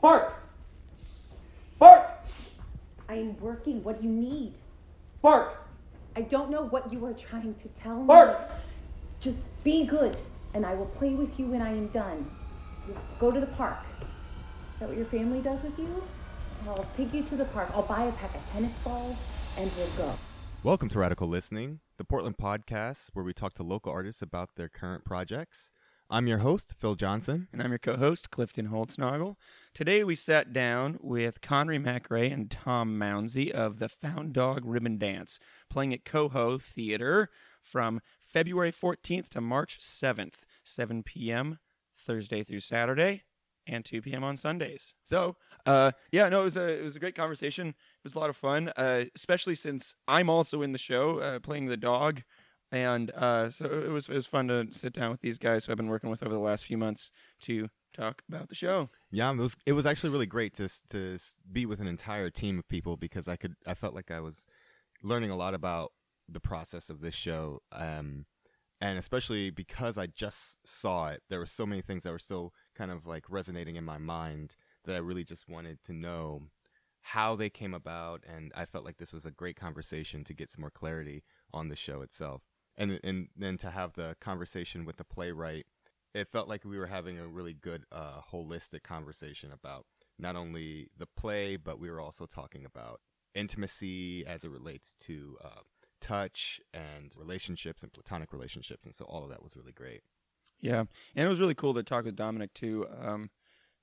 Bark! Bark! I am working. What do you need? Bark! I don't know what you are trying to tell me. Bark! Just be good, and I will play with you when I am done. We'll go to the park. Is that what your family does with you? I'll take you to the park. I'll buy a pack of tennis balls, and we'll go. Welcome to Radical Listening, the Portland podcast where we talk to local artists about their current projects. I'm your host, Phil Johnson. And I'm your co host, Clifton Holtznagel. Today we sat down with Connery MacRae and Tom Mounsey of the Found Dog Ribbon Dance, playing at Coho Theater from February 14th to March 7th, 7 p.m. Thursday through Saturday, and 2 p.m. on Sundays. So, uh, yeah, no, it was a it was a great conversation. It was a lot of fun, uh, especially since I'm also in the show uh, playing the dog, and uh, so it was it was fun to sit down with these guys who I've been working with over the last few months to talk about the show. Yeah, it was it was actually really great to to be with an entire team of people because I could I felt like I was learning a lot about the process of this show, um, and especially because I just saw it, there were so many things that were still kind of like resonating in my mind that I really just wanted to know how they came about, and I felt like this was a great conversation to get some more clarity on the show itself, and and then to have the conversation with the playwright it felt like we were having a really good uh, holistic conversation about not only the play but we were also talking about intimacy as it relates to uh, touch and relationships and platonic relationships and so all of that was really great Yeah, and it was really cool to talk with Dominic too. Um,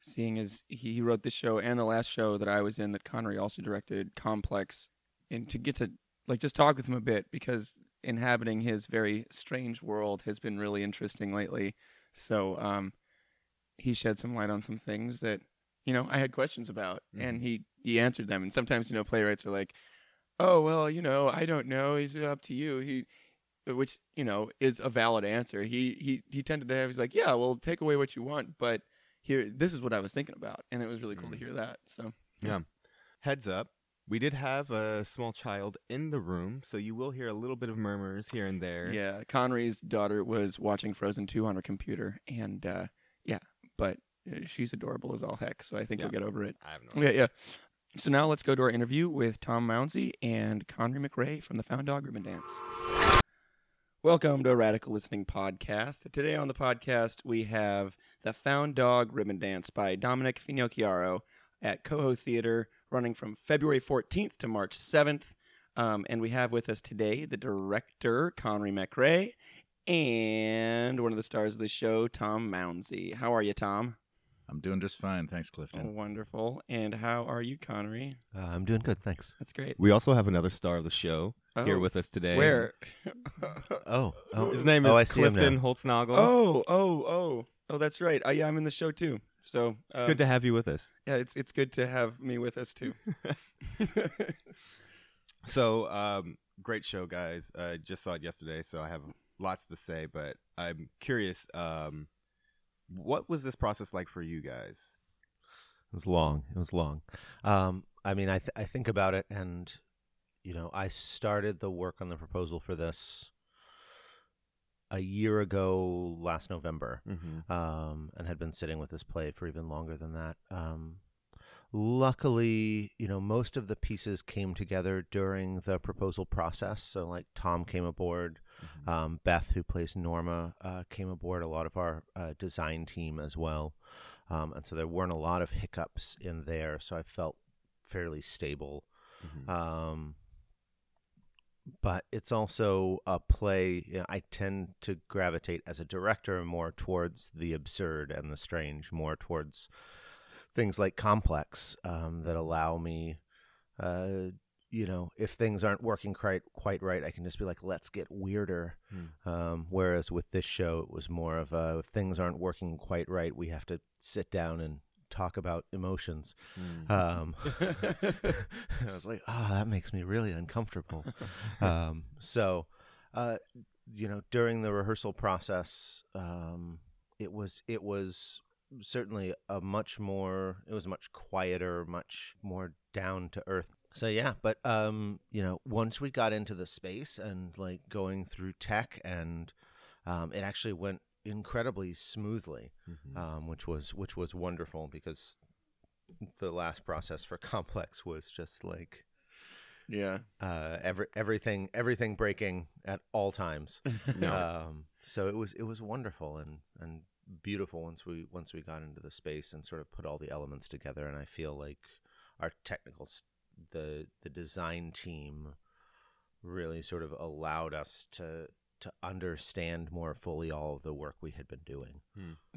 seeing as he, wrote this show and the last show that I was in that Connery also directed, Complex, and to get to like just talk with him a bit because inhabiting his very strange world has been really interesting lately. So um, he shed some light on some things that you know I had questions about, and he he answered them. And sometimes you know playwrights are like, "Oh well, you know I don't know. It's up to you." He which you know is a valid answer. He he he tended to have. He's like, yeah, well, take away what you want, but here, this is what I was thinking about, and it was really cool to hear that. So yeah heads up we did have a small child in the room so you will hear a little bit of murmurs here and there yeah, Connery's daughter was watching Frozen two on her computer, and uh, yeah, but uh, she's adorable as all heck. So I think Yeah. we'll get over it. i have no idea. Yeah, yeah. So now let's go to our interview with Tom Mounsey and Connery MacRae from the Found Dog Ribbon Dance. Welcome to Radical Listening Podcast. Today on the podcast we have the Found Dog Ribbon Dance by Dominic Finocchiaro at Coho Theater, running from February 14th to March 7th. Um, and we have with us today the director, Connery MacRae, and one of the stars of the show, Tom Mounsey. How are you, Tom? I'm doing just fine, thanks, Oh, Clifton. wonderful. And how are you, Connery? Uh, I'm doing good, thanks. That's great. we also have another star of the show here Oh, with us today Where? Oh, oh his name is oh, I Clifton Holtznagel. Oh, oh, oh, oh, that's right. I, yeah, I'm in the show too. So it's um, good to have you with us yeah, it's it's good to have me with us too. So, um, great show, guys. I just saw it yesterday, so I have lots to say, but I'm curious. Um, what was this process like for you guys? It was long. It was long. Um, I mean, I th- I think about it, and you know, I started the work on the proposal for this a year ago, last November, Mm-hmm. um, and had been sitting with this play for even longer than that. Um, luckily, you know, most of the pieces came together during the proposal process. So, like Tom came aboard, um, Beth, who plays Norma, uh, came aboard. A lot of our uh, design team as well, um, and so there weren't a lot of hiccups in there. So I felt fairly stable. Um, but it's also a play. You know, I tend to gravitate as a director more towards the absurd and the strange, more towards things like complex um, that allow me, uh, you know, if things aren't working quite quite right, I can just be like, let's get weirder. Um, whereas with this show, it was more of a, if things aren't working quite right, we have to sit down and talk about emotions. Um, I was like, oh, that makes me really uncomfortable. um, so, uh, you know, during the rehearsal process, um, it was it was certainly a much more it was much quieter, much more down to earth. So yeah, but um, you know, once we got into the space and like going through tech and um, it actually went incredibly smoothly, um, which was which was wonderful because the last process for Complex was just like Yeah. uh, every everything everything breaking at all times. um, so it was it was wonderful and and beautiful once we once we got into the space and sort of put all the elements together. And I feel like our technical the the design team really sort of allowed us to to understand more fully all of the work we had been doing.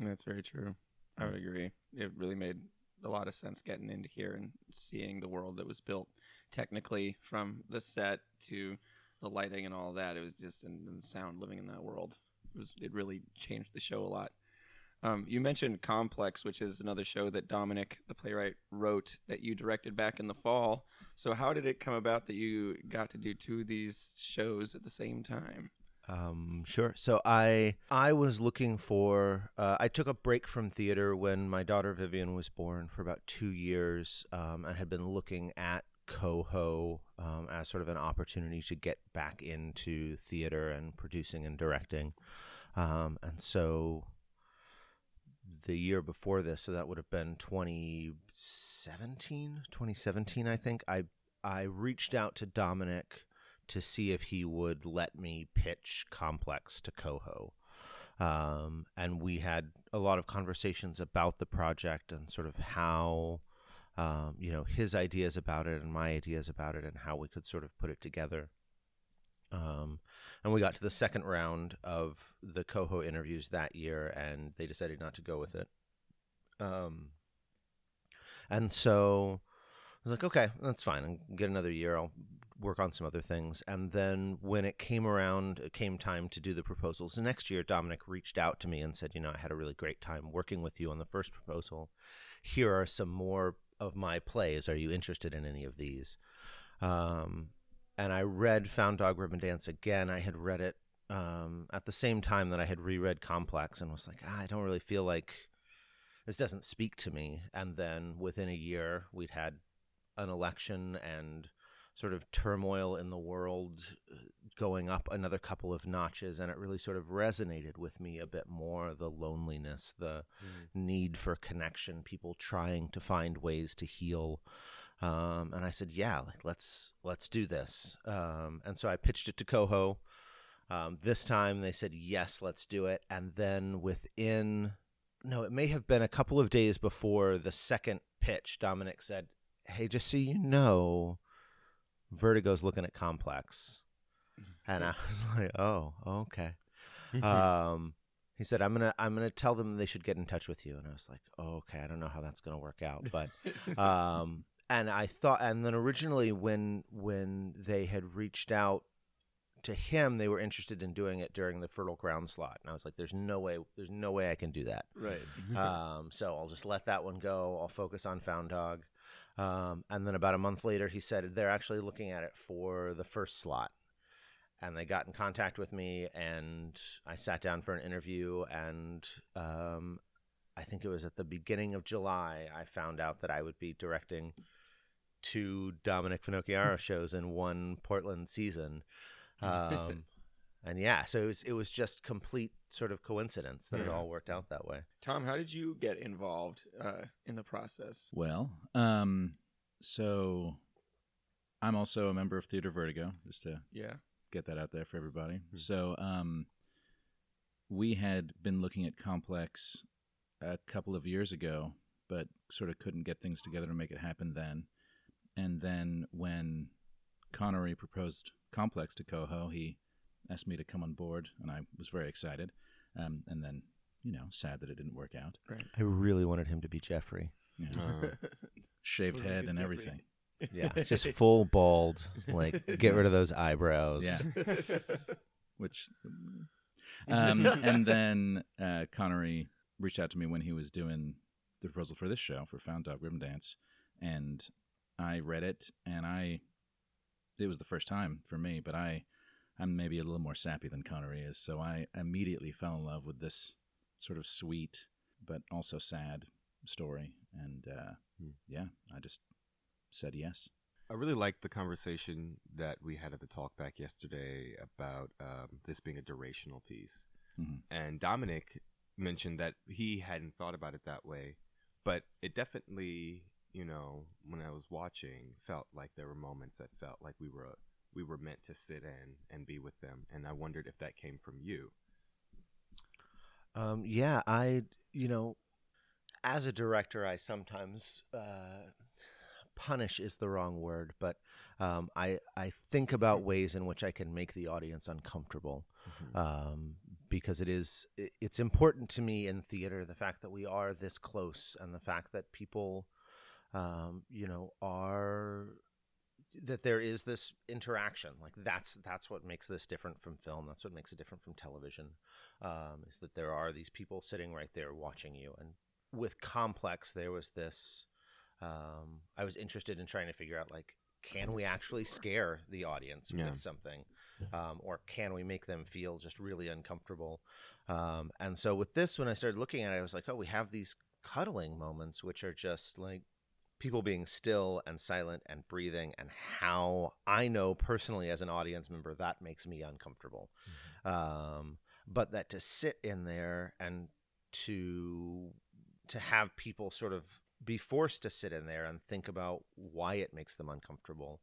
That's very true. I would agree. It really made a lot of sense getting into here and seeing the world that was built technically from the set to the lighting and all that. It was just in, and the sound living in that world. It was it really changed the show a lot. Um, you mentioned Complex, which is another show that Dominic, the playwright, wrote that you directed back in the fall. So how did it come about that you got to do two of these shows at the same time? Um, sure. So I I was looking for. Uh, I took a break from theater when my daughter Vivian was born for about two years, um, and had been looking at coho um, as sort of an opportunity to get back into theater and producing and directing. Um, and so the year before this, so that would have been 2017, 2017, I think. I I reached out to Dominic to see if he would let me pitch Complex to Coho. Um, and we had a lot of conversations about the project and sort of how, um, you know, his ideas about it and my ideas about it and how we could sort of put it together. Um, and we got to the second round of the Coho interviews that year, and they decided not to go with it. Um, and so I was like, okay, that's fine. I'll get another year. I'll work on some other things. And then when it came around, it came time to do the proposals. The next year, Dominic reached out to me and said, you know, I had a really great time working with you on the first proposal. Here are some more of my plays. Are you interested in any of these? Um, and I read Found Dog Ribbon Dance again. I had read it um, at the same time that I had reread Complex and was like, ah, I don't really feel like this doesn't speak to me. And then within a year, we'd had an election and sort of turmoil in the world going up another couple of notches and it really sort of resonated with me a bit more the loneliness the need for connection people trying to find ways to heal. Um, and i said yeah like let's let's do this. Um, and so i pitched it to coho. Um, this time they said yes let's do it. And then within no it may have been a couple of days before the second pitch dominic said hey just so you know Vertigo's looking at Complex. And I was like, "Oh, okay." um, he said, "I'm gonna, I'm gonna tell them they should get in touch with you." And I was like, oh, "Okay, I don't know how that's gonna work out, but." um, and I thought, and then originally when when they had reached out to him, they were interested in doing it during the Fertile Ground slot, and I was like, "There's no way, there's no way I can do that." Right. um, so I'll just let that one go. I'll focus on Found Dog. Um, and then about a month later, he said they're actually looking at it for the first slot. And they got in contact with me, and I sat down for an interview. And um, I think it was at the beginning of July, I found out that I would be directing two Dominic Finocchiaro shows in one Portland season. Um, and yeah, so it was it was just complete sort of coincidence that it all worked out that way. Tom, how did you get involved uh, in the process? Well, um, so I'm also a member of Theater Vertigo, just to Yeah. get that out there for everybody. Hmm. So um, we had been looking at Complex a couple of years ago, but sort of couldn't get things together to make it happen then. And then when Connery proposed Complex to Coho, he asked me to come on board, and I was very excited. Um, and then, you know, sad that it didn't work out. Right. I really wanted him to be Jeffrey. You know, Uh, shaved head and Jeffrey. everything. Yeah, just full bald. Like, get rid of those eyebrows. Yeah. which um, and then uh, Connery reached out to me when he was doing the proposal for this show for Found Dog Ribbon Dance, and I read it, and I it was the first time for me, but I I'm maybe a little more sappy than Connery is, so I immediately fell in love with this sort of sweet but also sad story, and uh, Hmm. yeah, I just said yes. I really liked the conversation that we had at the talk back yesterday about um, this being a durational piece. Mhm. And Dominic mentioned that he hadn't thought about it that way, but it definitely you know, when I was watching, felt like there were moments that felt like we were we were meant to sit in and be with them, and I wondered if that came from you. Um, yeah, I, you know, as a director, I sometimes uh, punish is the wrong word, but um, I I think about ways in which I can make the audience uncomfortable, um, because it is it's important to me in theater the fact that we are this close and the fact that people, um, you know, are that there is this interaction like that's that's what makes this different from film that's what makes it different from television um, is that there are these people sitting right there watching you and with complex there was this um, i was interested in trying to figure out like can we actually scare the audience Yeah. with something um, or can we make them feel just really uncomfortable um, and so with this when i started looking at it i was like oh we have these cuddling moments which are just like people being still and silent and breathing and how i know personally as an audience member that makes me uncomfortable. Um, but that to sit in there and to to have people sort of be forced to sit in there and think about why it makes them uncomfortable.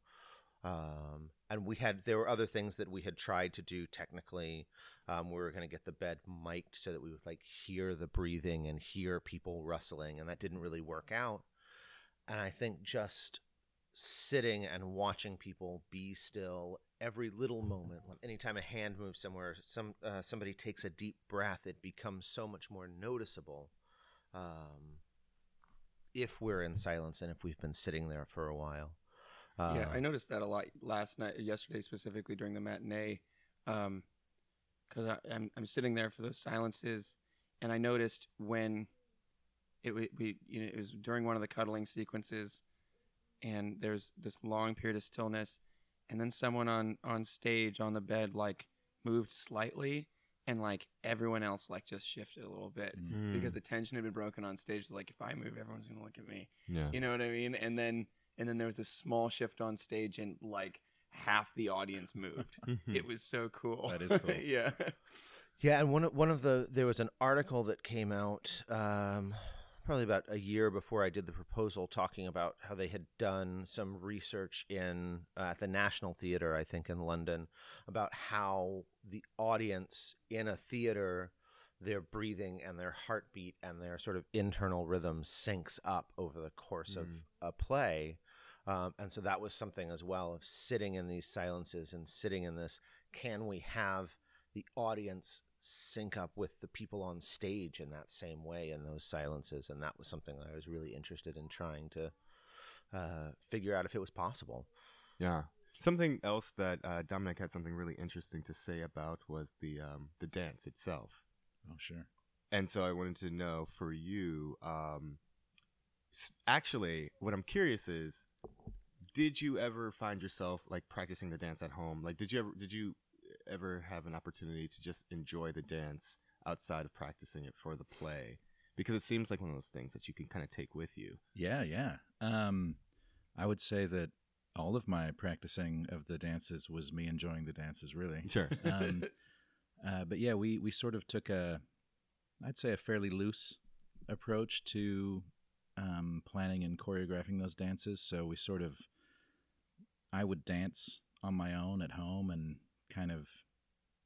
Um, and we had there were other things that we had tried to do technically. Um, we were going to get the bed mic'd so that we would like hear the breathing and hear people rustling and that didn't really work out and i think just sitting and watching people be still every little moment like anytime a hand moves somewhere some uh, somebody takes a deep breath it becomes so much more noticeable um, if we're in silence and if we've been sitting there for a while. Uh, yeah, I noticed that a lot last night, yesterday specifically during the matinee, because I I'm I'm sitting there for those silences, and I noticed when it we, we you know it was during one of the cuddling sequences, and there's this long period of stillness, and then someone on on stage on the bed like moved slightly, and like everyone else like just shifted a little bit Mm. because the tension had been broken on stage. Like if I move, everyone's gonna look at me. yeah, You know what I mean? And then and then there was a small shift on stage and like half the audience moved. it was so cool. That is cool. yeah. Yeah, and one of, one of the there was an article that came out um, probably about a year before I did the proposal, talking about how they had done some research in uh, at the National Theatre, I think in London, about how the audience in a theater, their breathing and their heartbeat and their sort of internal rhythm syncs up over the course of a play. Um, and so that was something as well of sitting in these silences and sitting in this. Can we have the audience sync up with the people on stage in that same way in those silences? And that was something that I was really interested in trying to uh, figure out if it was possible. Yeah. Something else that uh, Dominic had something really interesting to say about was the um, the dance itself. Oh, sure. And so I wanted to know for you, um, actually, what I'm curious is, did you ever find yourself like practicing the dance at home? Like, did you ever did you ever have an opportunity to just enjoy the dance outside of practicing it for the play? Because it seems like one of those things that you can kind of take with you. Yeah, yeah. Um, I would say that all of my practicing of the dances was me enjoying the dances, really. Sure. Um, uh, but yeah, we we sort of took a, I'd say a fairly loose approach to um, planning and choreographing those dances. So we sort of, I would dance on my own at home and kind of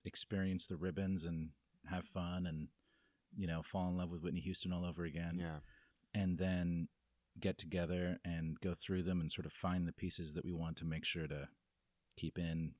experience the ribbons and have fun and you know fall in love with Whitney Houston all over again yeah. and then get together and go through them and sort of find the pieces that we want to make sure to keep in.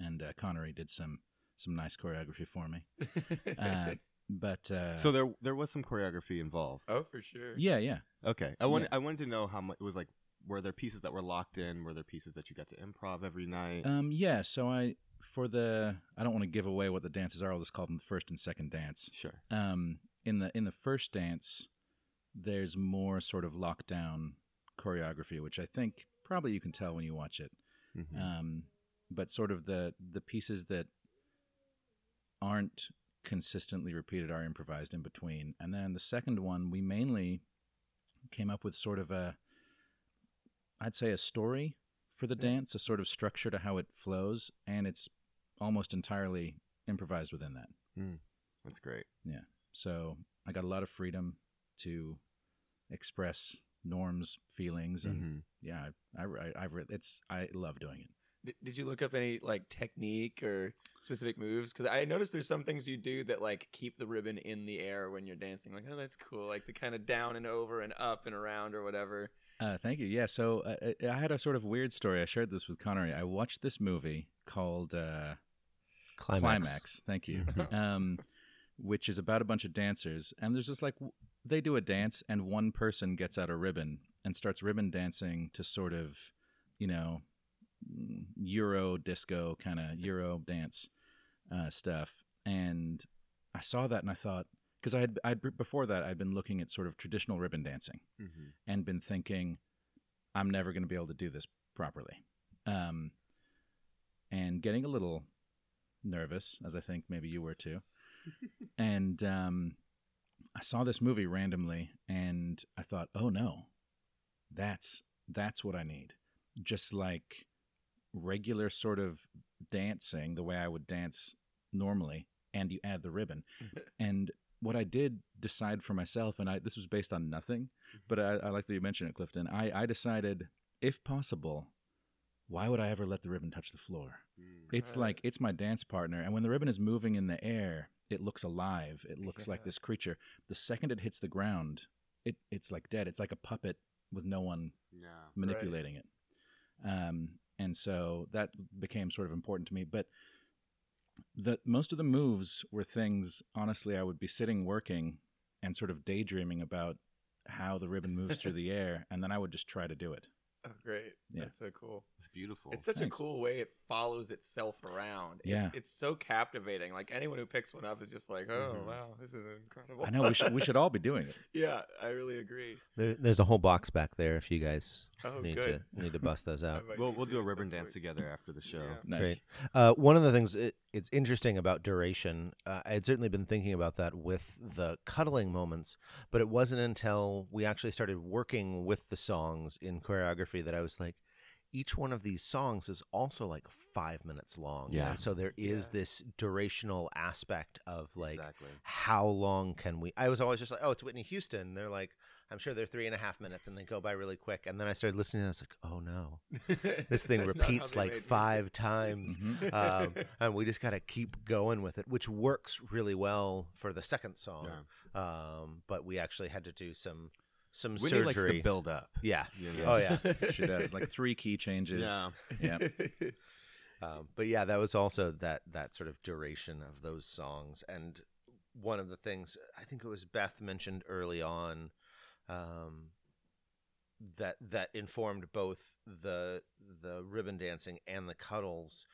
And uh, Connery did some some nice choreography for me. Uh, but uh, So there there was some choreography involved. oh, for sure. yeah, yeah, Okay. I wanted I wanted to know how much it was like. Were there pieces that were locked in? Were there pieces that you got to improv every night? um, yeah. So I for the I don't want to give away what the dances are. I'll just call them the first and second dance. sure. um, in the in the first dance, there's more sort of lockdown choreography, which I think probably you can tell when you watch it. Mhm. Um, but sort of the the pieces that aren't consistently repeated are improvised in between. And then the second one, we mainly came up with sort of a, I'd say, a story for the dance, a sort of structure to how it flows, and it's almost entirely improvised within that. That's great. Yeah. So I got a lot of freedom to express Norm's feelings, and Mhm. yeah, I, I, I, I it's I love doing it. Did, did you look up any like technique or specific moves? Because I noticed there's some things you do that like keep the ribbon in the air when you're dancing. Like, oh, that's cool. Like the kind of down and over and up and around or whatever. Uh, thank you. Yeah, so uh, I- I had a sort of weird story. I shared this with Connery. I watched this movie called uh, Climax. Thank you. um, which is about a bunch of dancers, and there's just like they do a dance, and one person gets out a ribbon and starts ribbon dancing to sort of, you know, mm, Euro disco kind of Euro dance uh, stuff. And I saw that, and I thought because I had I'd before that I'd been looking at sort of traditional ribbon dancing Mhm. and been thinking, I'm never going to be able to do this properly. Um, and getting a little nervous, as I think maybe you were too. and um, I saw this movie randomly, and I thought, oh no, that's that's what I need. Just like regular sort of dancing, the way I would dance normally, and you add the ribbon. and what I did decide for myself, and I this was based on nothing, but I, I like that you mentioned it, Clifton. I, I decided, if possible, why would I ever let the ribbon touch the floor? It's Right. like it's my dance partner, and when the ribbon is moving in the air, it looks alive. It looks like this creature. The second it hits the ground, it it's like dead. It's like a puppet with no one Yeah. manipulating it. Um, and so that became sort of important to me. But the most of the moves were things, honestly, I would be sitting working and sort of daydreaming about how the ribbon moves through the air, and then I would just try to do it. Oh, great. Yeah. That's so cool. It's beautiful. It's such Thanks. a cool way it follows itself around. Yeah. It's, it's so captivating. Like anyone who picks one up is just like, oh, Mhm. wow, this is incredible. I know we should we should all be doing it. yeah, I really agree. There, there's a whole box back there if you guys Oh, need good. to need to bust those out. we'll we'll do a ribbon dance point. together after the show. Yeah. Nice. Great. Uh, one of the things it, it's interesting about duration, uh, I had certainly been thinking about that with the cuddling moments, but it wasn't until we actually started working with the songs in choreography that I was like, each one of these songs is also like five minutes long. Yeah. And so there is Yeah. this durational aspect of like, exactly. how long can we? I was always just like, oh, it's Whitney Houston. They're like, I'm sure they're three and a half minutes and they go by really quick. And then I started listening and I was like, oh no, this thing That's not how repeats like made music. five times. Mhm. um, and we just got to keep going with it, which works really well for the second song. Um, but we actually had to do some some Whitney surgery. likes to build up. yeah. you Yes. know? Oh yeah. she does like three key changes. Yeah. Yeah. Um, but yeah, that was also that that sort of duration of those songs. And one of the things I think it was Beth mentioned early on um, that that informed both the the ribbon dancing and the cuddles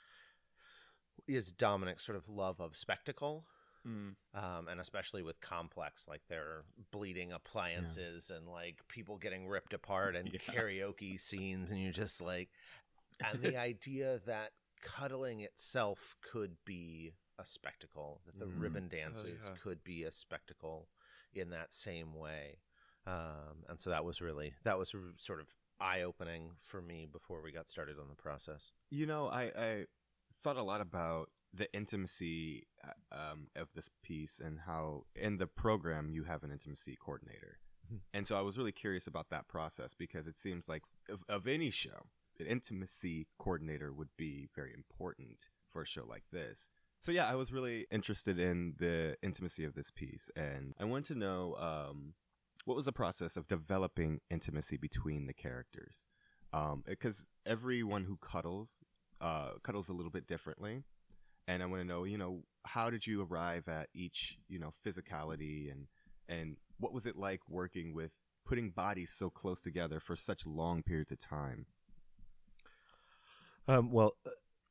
is Dominic's sort of love of spectacle. Mm. um, and especially with complex like their bleeding appliances and like people getting ripped apart and Yeah. karaoke scenes and you're just like and the idea that cuddling itself could be a spectacle that the Mm. ribbon dances yeah. could be a spectacle in that same way um, and so that was really that was sort of eye-opening for me before we got started on the process You know, I, I thought a lot about the intimacy uh, um, of this piece and how in the program you have an intimacy coordinator. Mhm. And so I was really curious about that process because it seems like of, of any show, an intimacy coordinator would be very important for a show like this. So yeah, I was really interested in the intimacy of this piece, and I wanted to know um, what was the process of developing intimacy between the characters, because everyone who cuddles uh, cuddles a little bit differently, and I want to know, you know, how did you arrive at each, you know, physicality and and what was it like working with putting bodies so close together for such long periods of time? Um, well,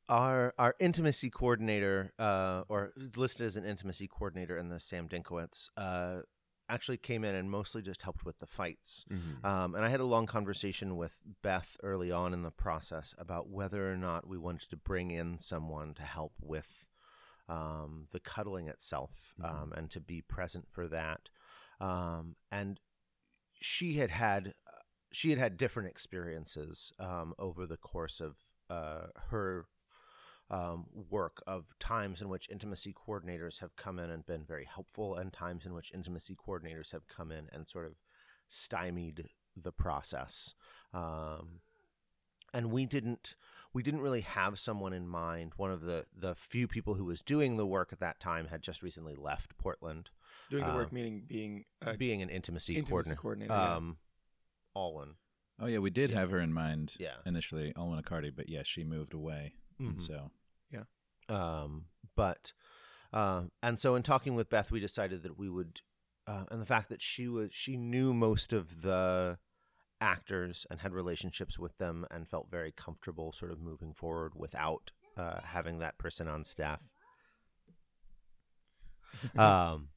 our our intimacy coordinator, uh, or listed as an intimacy coordinator in the Sam Dinkowitz, uh, actually came in and mostly just helped with the fights. Um, and I had a long conversation with Beth early on in the process about whether or not we wanted to bring in someone to help with um, the cuddling itself Mhm. um, and to be present for that. Um, and she had had she had had different experiences um, over the course of uh, her um, work of times in which intimacy coordinators have come in and been very helpful, and times in which intimacy coordinators have come in and sort of stymied the process. Um, and we didn't we didn't really have someone in mind. One of the the few people who was doing the work at that time had just recently left Portland, Doing the work Um, meaning being uh, being an intimacy, intimacy coordinator. coordinator. yeah. Um, Alwyn. Oh yeah, we did Yeah. have her in mind Yeah. initially, Alwyn Accardi, but yeah, she moved away, and Mhm. so Um, but uh, and so in talking with Beth, we decided that we would, uh, and the fact that she was she knew most of the actors and had relationships with them and felt very comfortable sort of moving forward without uh, having that person on staff. um,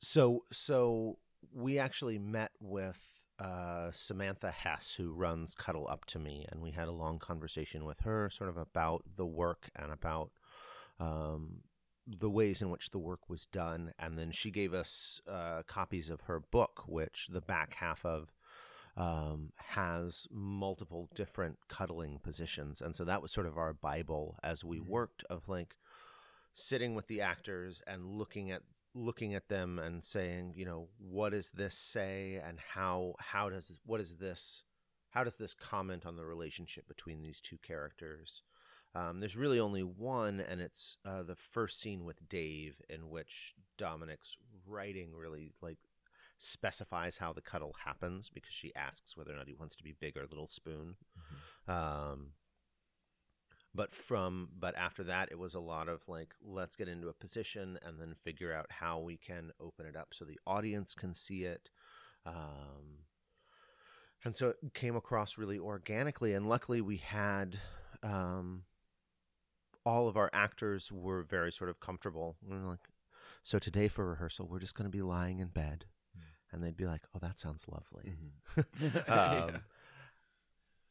so so we actually met with uh, Samantha Hess, who runs Cuddle Up to Me, and we had a long conversation with her, sort of about the work and about um, the ways in which the work was done. And then she gave us uh, copies of her book, which the back half of um, has multiple different cuddling positions. And so that was sort of our Bible as we worked of like sitting with the actors and looking at looking at them and saying, you know, what does this say and how how does what is this how does this comment on the relationship between these two characters? Um, there's really only one, and it's uh, the first scene with Dave, in which Dominic's writing really like specifies how the cuddle happens because she asks whether or not he wants to be big or little spoon. Um, but from but after that, it was a lot of like let's get into a position and then figure out how we can open it up so the audience can see it. Um, and so it came across really organically, and luckily we had. Um, all of our actors were very sort of comfortable. We were like, so today for rehearsal, we're just going to be lying in bed, and they'd be like, "Oh, that sounds lovely." um,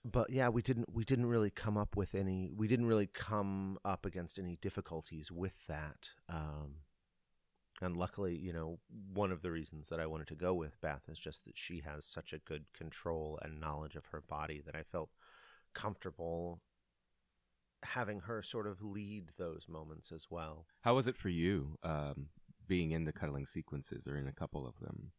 But yeah, we didn't we didn't really come up with any. We didn't really come up against any difficulties with that. Um, and luckily, you know, one of the reasons that I wanted to go with Beth is just that she has such a good control and knowledge of her body that I felt comfortable having her sort of lead those moments as well. How was it for you um, being in the cuddling sequences or in a couple of them?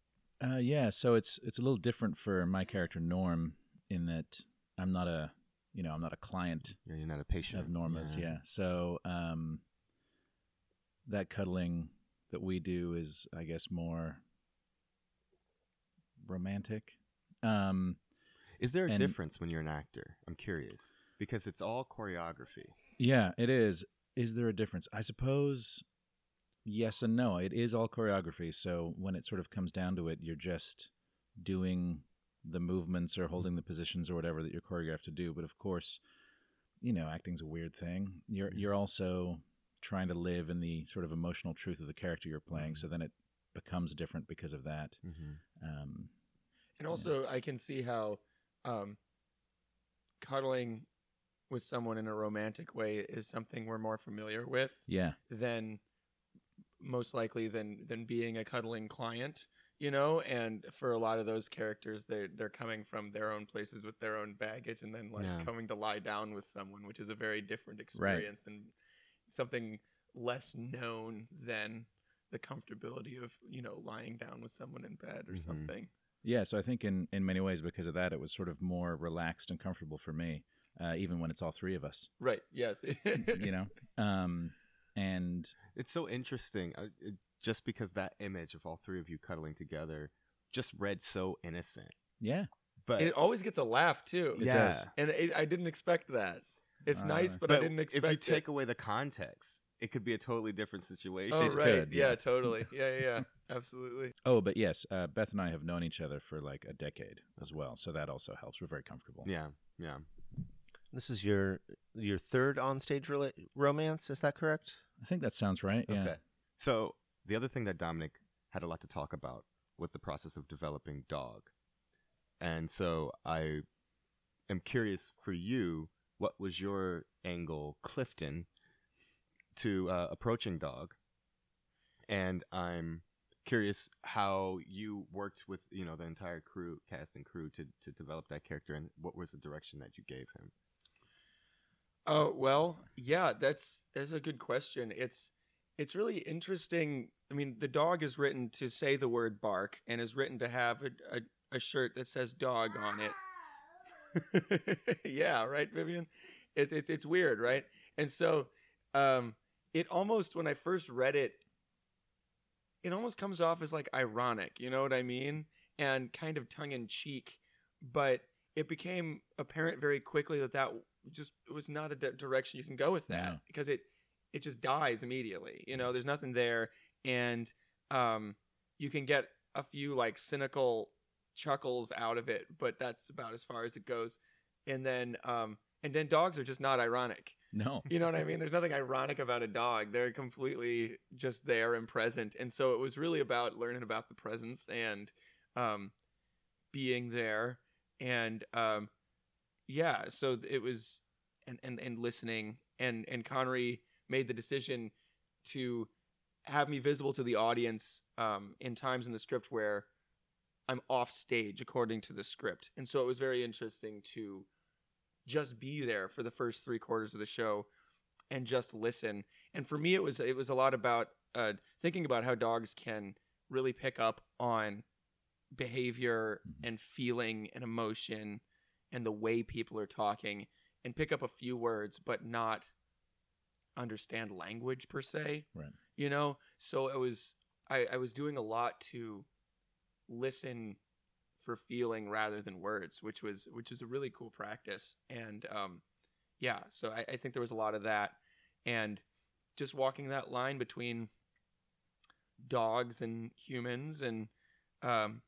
Uh, yeah, so it's it's a little different for my character Norm in that I'm not a you know I'm not a client You're you're not a patient of Norma's. Yeah, so um, that cuddling that we do is I guess more romantic. Um, Is there a And- difference when you're an actor? I'm curious because it's all choreography. yeah, it is. Is there a difference? I suppose yes and no. It is all choreography. So when it sort of comes down to it, you're just doing the movements or holding the positions or whatever that you're choreographed to do. But of course, you know, acting's a weird thing. You're you're also trying to live in the sort of emotional truth of the character you're playing. So then it becomes different because of that. Mm-hmm. Um, And also, I can see how um, cuddling with someone in a romantic way is something we're more familiar with yeah, than most likely than than being a cuddling client. You know, and for a lot of those characters, they're they're coming from their own places with their own baggage, and then like Yeah. coming to lie down with someone, which is a very different experience than something less known than the comfortability of you know lying down with someone in bed or Mhm. something. yeah. So I think in in many ways because of that, it was sort of more relaxed and comfortable for me, uh, even when it's all three of us. Right. Yes. you know, um, and It's so interesting, uh, it, just because that image of all three of you cuddling together just read so innocent. yeah, But it always gets a laugh too, It yeah, does. and it, I didn't expect that. It's Uh, nice, but, but I didn't expect if you it. take away the context, it could be a totally different situation. Oh right, could, yeah. yeah. totally, yeah, yeah, yeah, absolutely. Oh, but yes, uh, Beth and I have known each other for like a decade as well, so that also helps. We're very comfortable. Yeah, yeah. This is your your third onstage rela- romance, is that correct? I think that sounds right. Yeah. Okay. So the other thing that Dominic had a lot to talk about was the process of developing dog, and so I am curious for you, what was your angle, Clifton, to uh, approaching dog, and I'm curious how you worked with you know the entire crew, cast and crew to to develop that character, and what was the direction that you gave him. Oh well, yeah, that's that's a good question. It's it's really interesting. I mean, the dog is written to say the word bark and is written to have a, a, a shirt that says dog on it. yeah, right, Vivian. It's it's it's weird, right? And so, um, it almost when I first read it, it almost comes off as like ironic. You know what I mean? And kind of tongue in cheek, but it became apparent very quickly that that just was not a di- direction you can go with that Yeah. because it it just dies immediately. You know, there's nothing there, and um, you can get a few like cynical chuckles out of it, but that's about as far as it goes. And then um, and then dogs are just not ironic. No. You know what I mean? There's nothing ironic about a dog. They're completely just there and present. And so it was really about learning about the presence and um, being there. And um, yeah, so it was and, and, and listening. And, and Connery made the decision to have me visible to the audience um, in times in the script where I'm off stage according to the script. And so it was very interesting to just be there for the first three quarters of the show and just listen. And for me, it was it was a lot about uh, thinking about how dogs can really pick up on behavior Mhm. and feeling and emotion and the way people are talking and pick up a few words, but not understand language per se. Right. You know, so it was I, I was doing a lot to listen for feeling rather than words, which was which was a really cool practice. And um, yeah, so I, I think there was a lot of that, and just walking that line between dogs and humans, and um,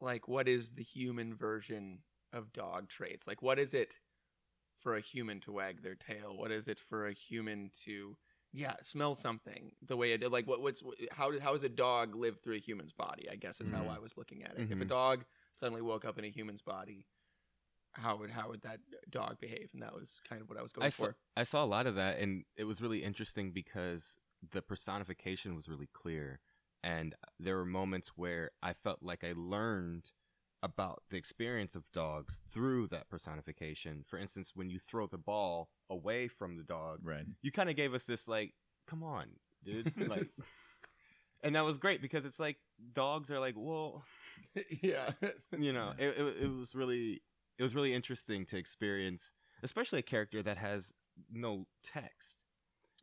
like what is the human version of dog traits? Like what is it for a human to wag their tail? What is it for a human to yeah smell something the way it like what what's how how does a dog live through a human's body i guess is how Mhm. i was looking at it if a Mhm. dog suddenly woke up in a human's body how would how would that dog behave and that was kind of what i was going I saw, for I saw a lot of that, and it was really interesting because the personification was really clear, and there were moments where I felt like I learned about the experience of dogs through that personification. For instance, when you throw the ball away from the dog, Right. you kind of gave us this like, "Come on, dude!" like, and that was great because it's like dogs are like, well, yeah you know, it, it, it was really it was really interesting to experience, especially a character that has no text,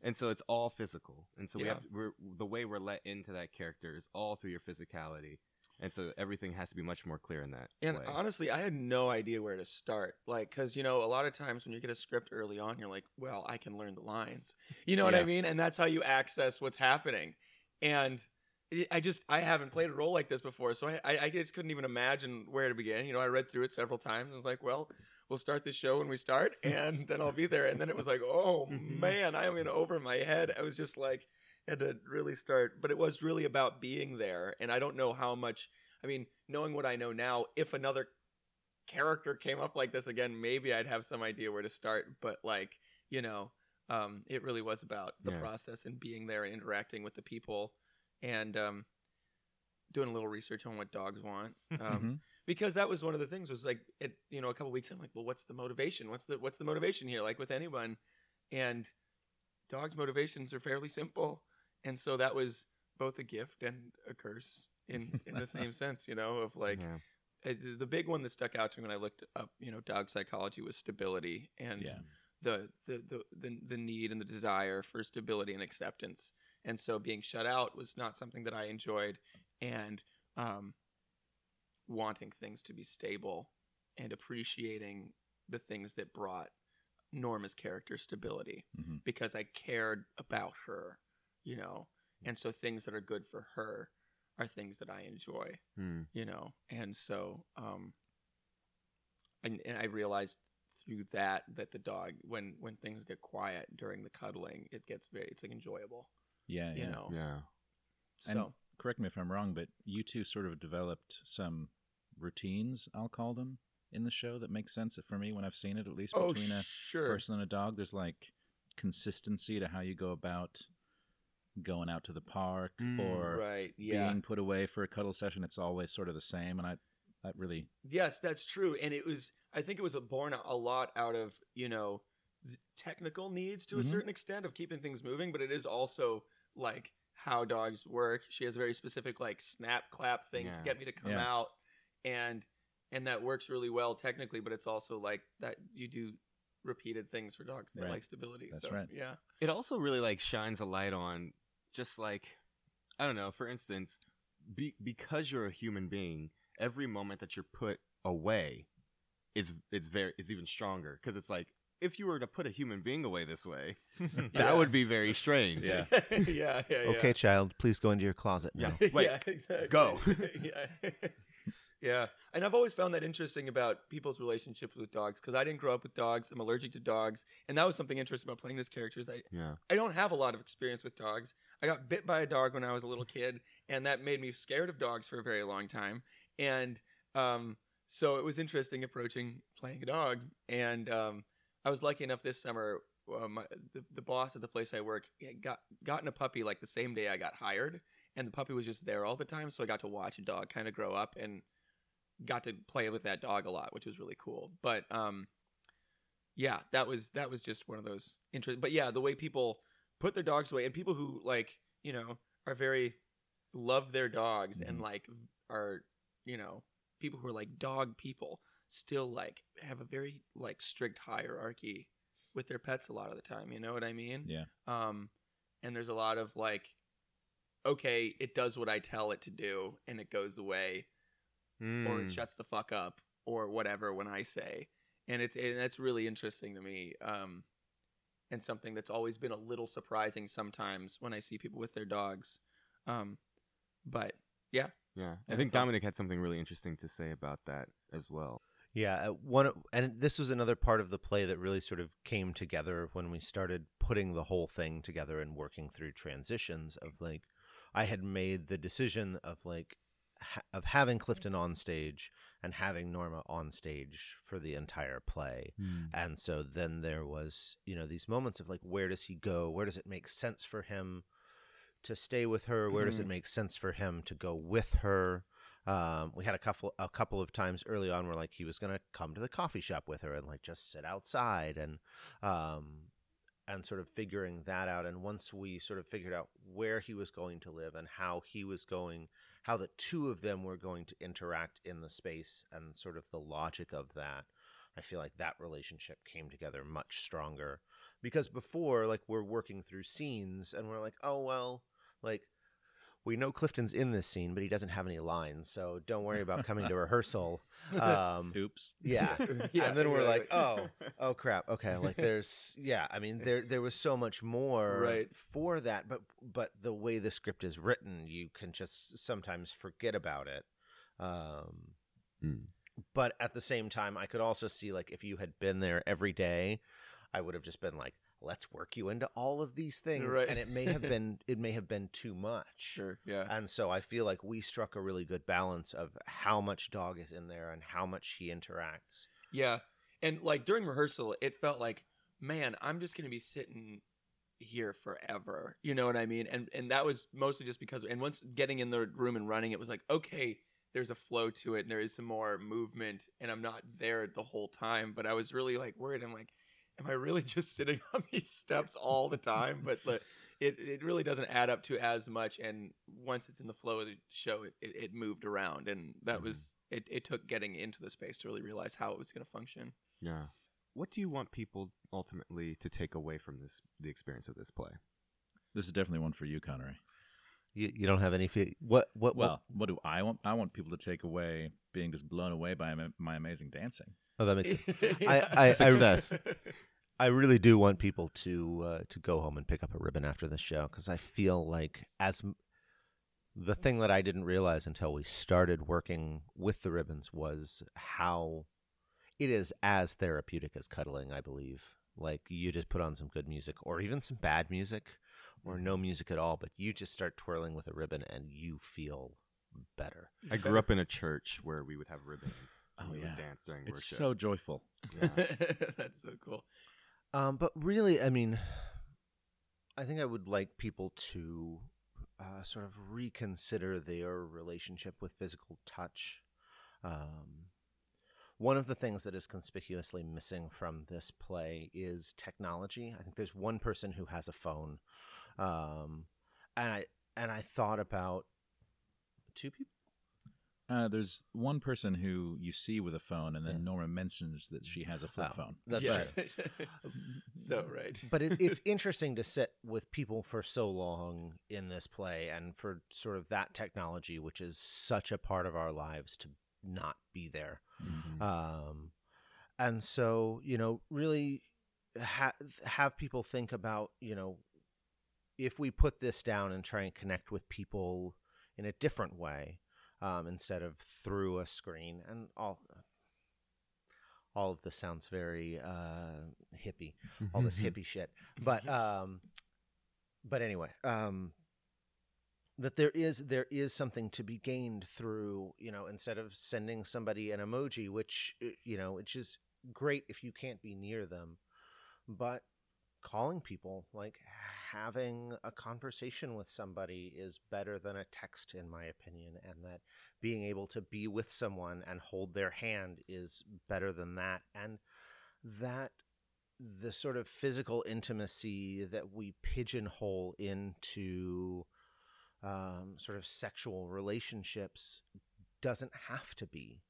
and so it's all physical, and so we have we're, the way we're let into that character is all through your physicality, and so everything has to be much more clear in that and way. honestly i had no idea where to start like because you know a lot of times when you get a script early on you're like well i can learn the lines. You know what i mean? And that's how you access what's happening. And i just i haven't played a role like this before so I, I i just couldn't even imagine where to begin. You know i read through it several times and was like well we'll start the show when we start and then i'll be there. And then it was like oh Mhm. man i am in over my head. I was just like had to really start but it was really about being there and i don't know how much i mean knowing what i know now if another character came up like this again maybe i'd have some idea where to start but like you know um, it really was about the Yeah. process and being there and interacting with the people and um, doing a little research on what dogs want um, Mhm. because that was one of the things was like it you know a couple weeks in I'm like well what's the motivation what's the what's the motivation here like with anyone and dogs motivations are fairly simple and so that was both a gift and a curse in in the same sense you know of like Yeah. uh, the- big one that stuck out to me when I looked up, you know, dog psychology was stability and Yeah. the, the, the, the, the need and the desire for stability and acceptance. And so being shut out was not something that I enjoyed and um, wanting things to be stable and appreciating the things that brought Norma's character stability Mhm. because I cared about her, you know. And so things that are good for her are things that I enjoy Hmm. you know and so um and, and i realized through that that the dog when when things get quiet during the cuddling it gets very it's like enjoyable Yeah. you yeah. know Yeah. And so correct me if I'm wrong, but you two sort of developed some routines, I'll call them, in the show that makes sense for me when I've seen it, at least oh between a sure person and a dog. There's like consistency to how you go about going out to the park Mm, or right yeah being put away for a cuddle session. It's always sort of the same, and I that really yes that's true and it was i think it was born a lot out of you know technical needs to a Mhm. certain extent of keeping things moving but it is also like how dogs work she has a very specific like snap clap thing to get me to come Yeah. out and and that works really well technically, but it's also like that you do repeated things for dogs. They Right. like stability. That's so, right. Yeah. it also really like shines a light on just like I don't know, for instance, be, because you're a human being, every moment that you're put away is it's very is even stronger because it's like if you were to put a human being away this way, that Yeah. would be very strange. Yeah. yeah. Yeah. Yeah. Okay, child, please go into your closet Yeah. now. Wait, yeah, exactly. go. yeah. Yeah. And I've always found that interesting about people's relationships with dogs because I didn't grow up with dogs. I'm allergic to dogs. And that was something interesting about playing this character is I, Yeah. I don't have a lot of experience with dogs. I got bit by a dog when I was a little kid, and that made me scared of dogs for a very long time. And um, so it was interesting approaching playing a dog. And um, I was lucky enough this summer. Uh, my, the, the boss at the place I work got gotten a puppy like the same day I got hired, and the puppy was just there all the time. So I got to watch a dog kind of grow up and got to play with that dog a lot, which was really cool. But um, yeah, that was that was just one of those interesting. But yeah, the way people put their dogs away and people who like you know are very love their dogs and Mhm. like are you know people who are like dog people still like have a very like strict hierarchy with their pets a lot of the time you know what i mean Yeah. um and there's a lot of like okay it does what i tell it to do and it goes away or Mm. it shuts the fuck up or whatever when I say. And it's and that's really interesting to me. Um, and something that's always been a little surprising sometimes when I see people with their dogs. Um, but yeah, Yeah, I And think it's all- Dominic had something really interesting to say about that as well. Yeah, uh, one and this was another part of the play that really sort of came together when we started putting the whole thing together and working through transitions of like I had made the decision of like ha- of having Clifton on stage and having Norma on stage for the entire play. And so then there was, you know, these moments of like, where does he go? Where does it make sense for him to stay with her? Where does it Mhm. make sense for him to go with her? Um, we had a couple a couple of times early on where like he was gonna come to the coffee shop with her and like just sit outside and um, and sort of figuring that out. And once we sort of figured out where he was going to live and how he was going, how the two of them were going to interact in the space and sort of the logic of that, I feel like that relationship came together much stronger. Because before, like, we're working through scenes and we're like, oh, well, like, we know Clifton's in this scene, but he doesn't have any lines, so don't worry about coming to rehearsal. Um, Oops. yeah. Yeah, and then we're like, oh, oh crap. Okay, like there's yeah. I mean, there there was so much more Right. for that, but but the way the script is written, you can just sometimes forget about it. Um, Mm. but at the same time, I could also see like if you had been there every day, I would have just been like, let's work you into all of these things, Right. and it may have been it may have been too much. sure, yeah, And so I feel like we struck a really good balance of how much dog is in there and how much he interacts. yeah. And like during rehearsal, it felt like, man, I'm just gonna be sitting here forever. You know what I mean? And and that was mostly just because. And once getting in the room and running, it was like, okay, there's a flow to it, and there is some more movement, and I'm not there the whole time. But I was really like worried. I'm like, am I really just sitting on these steps all the time? But the, it it really doesn't add up to as much. And once it's in the flow of the show, it it, it moved around, and that Mhm. was it. It took getting into the space to really realize how it was going to function. Yeah. What do you want people ultimately to take away from this the experience of this play? This is definitely one for you, Connery. You, you don't have any feel. What what Well, what do I want? I want people to take away being just blown away by my, my amazing dancing. Oh, that makes sense. Yeah. I, I, Success. I really do want people to uh, to go home and pick up a ribbon after the show because I feel like as the thing that I didn't realize until we started working with the ribbons was how it is as therapeutic as cuddling. I believe like you just put on some good music or even some bad music or no music at all, but you just start twirling with a ribbon and you feel better. I grew up in a church where we would have ribbons. and Oh, we yeah. would dance during It's worship. so joyful. Yeah. That's so cool. Um, but really, I mean, I think I would like people to uh, sort of reconsider their relationship with physical touch. Um, one of the things that is conspicuously missing from this play is technology. I think there's one person who has a phone, um, and I and I thought about two people. Uh, there's one person who you see with a phone, and then Yeah. Norma mentions that she has a flip Oh, phone. That's Yes. right. so right. but it, it's interesting to sit with people for so long in this play and for sort of that technology which is such a part of our lives to not be there Mhm. um, and so you know really ha- have people think about you know if we put this down and try and connect with people in a different way um, instead of through a screen and all all of this sounds very uh, hippie all this hippie shit but um but anyway um that there is there is something to be gained through you know instead of sending somebody an emoji which uh, you know which is great if you can't be near them but calling people like having a conversation with somebody is better than a text in my opinion and that being able to be with someone and hold their hand is better than that and that the sort of physical intimacy that we pigeonhole into um, sort of sexual relationships doesn't have to be.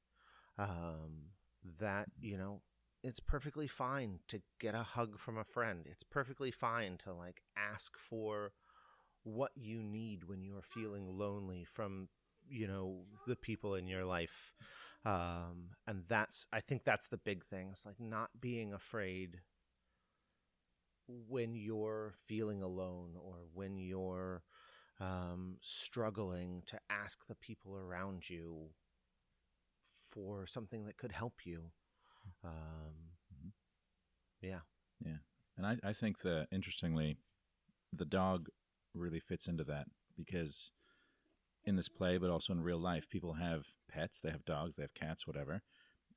Um, that, you know, it's perfectly fine to get a hug from a friend. It's perfectly fine to like ask for what you need when you're feeling lonely from, you know, the people in your life. Um, and that's, I think that's the big thing. It's like not being afraid when you're feeling alone or when you're um, struggling to ask the people around you for something that could help you. Um, yeah. Yeah. And I, I think that interestingly, the dog really fits into that because in this play, but also in real life, people have pets. They have dogs, they have cats, whatever,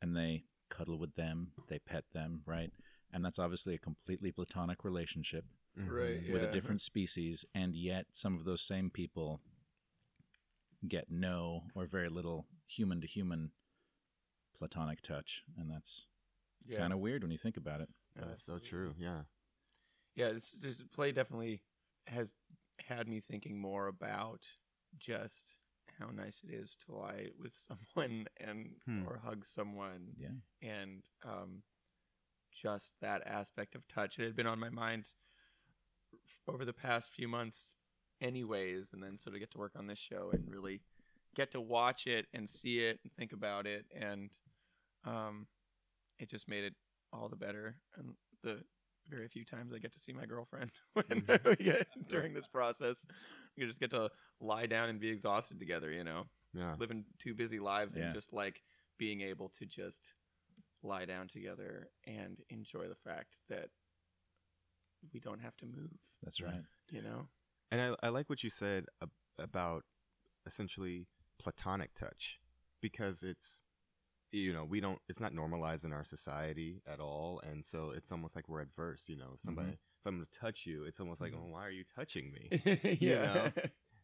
and they cuddle with them, they pet them, right? And that's obviously a completely platonic relationship Mhm. Right. with yeah. a different species, and yet some of those same people get no or very little human to human platonic touch, and that's Yeah. kind of weird when you think about it. Yeah, That is so true. Yeah. yeah, this, this play definitely has had me thinking more about just how nice it is to lie with someone and Hmm. or hug someone Yeah. and um, just that aspect of touch. It had been on my mind over the past few months, anyways, and then sort of get to work on this show and really get to watch it and see it and think about it, and um, it just made it all the better. And the very few times I get to see my girlfriend when we get during this process, we just get to lie down and be exhausted together. You know, Yeah. living two busy lives Yeah. and just like being able to just lie down together and enjoy the fact that we don't have to move. That's Right. right. You know, And I, I like what you said ab- about essentially platonic touch because it's you know we don't it's not normalized in our society at all and so it's almost like we're adverse you know if somebody if i'm going to touch you it's almost like Mhm. oh why are you touching me? Yeah,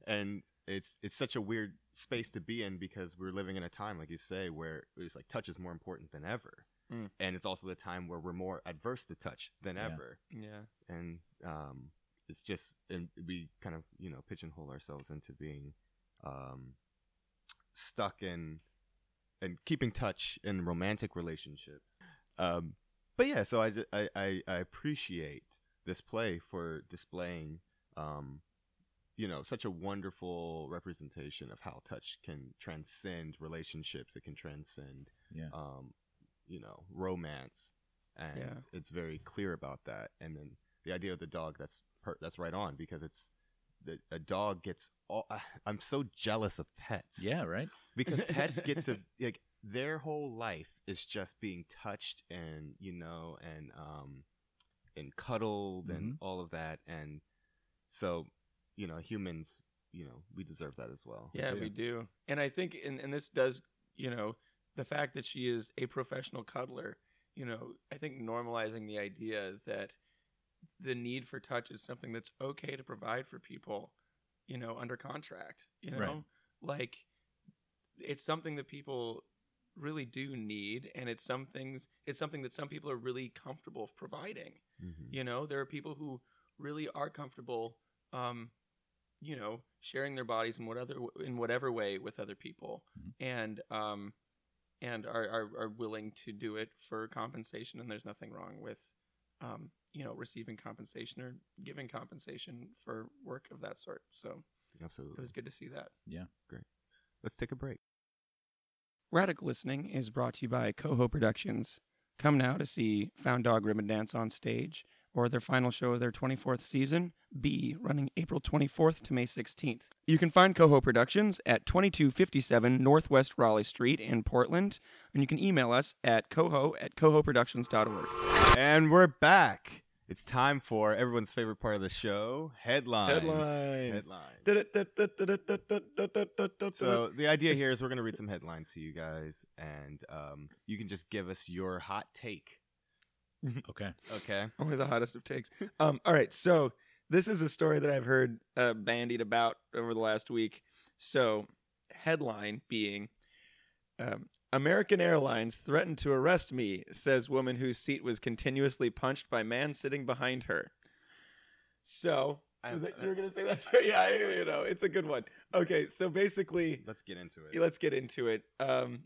and it's it's such a weird space to be in because we're living in a time like you say where it's like touch is more important than ever. Mm. and it's also the time where we're more adverse to touch than Yeah. ever. Yeah, and um, it's just and we kind of you know pigeonhole ourselves into being um, stuck in and keeping touch in romantic relationships. Um, but yeah, so I, I, I, I appreciate this play for displaying um, you know such a wonderful representation of how touch can transcend relationships. It can transcend Yeah. um, you know, romance, and Yeah. it's very clear about that. And then the idea of the dog that's per- that's right on because it's the a dog gets all. Uh, I'm so jealous of pets. Yeah, right? because pets get to like their whole life is just being touched and you know and um and cuddled and Mhm. all of that and so you know humans you know we deserve that as well yeah. do. We do, and I think, and, and this does, you know, the fact that she is a professional cuddler. You know, I think normalizing the idea that the need for touch is something that's okay to provide for people, you know, under contract. You know, Right. like it's something that people really do need, and it's some things. It's something that some people are really comfortable providing. Mhm. You know, there are people who really are comfortable, um, you know, sharing their bodies in whatever in whatever way with other people, Mhm. and um, and are, are are willing to do it for compensation. And there's nothing wrong with, um, you know, receiving compensation or giving compensation for work of that sort. So absolutely, it was good to see that. Yeah, great. Let's take a break. Radical Listening is brought to you by Coho Productions. Come now to see Found Dog Ribbon Dance on stage or their final show of their 24th season, B, running April 24th to May 16th. You can find Coho Productions at 2257 Northwest Raleigh Street in Portland, and you can email us at coho at cohoproductions.org. And we're back. It's time for everyone's favorite part of the show headlines. Headlines. Headlines. So the idea here is we're going to read some headlines to you guys, and um, you can just give us your hot take. Okay. Okay. Only the hottest of takes. Um, all right, so this is a story that I've heard uh, bandied about over the last week. So, headline being um, American Airlines threatened to arrest me, says woman whose seat was continuously punched by man sitting behind her. So, was that- you were going to say that? yeah, you know, it's a good one. Okay, so basically, Let's get into it. let's get into it. Um,